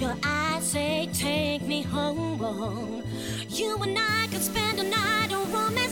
Your eyes say, take me home. You and I could spend a night on romance.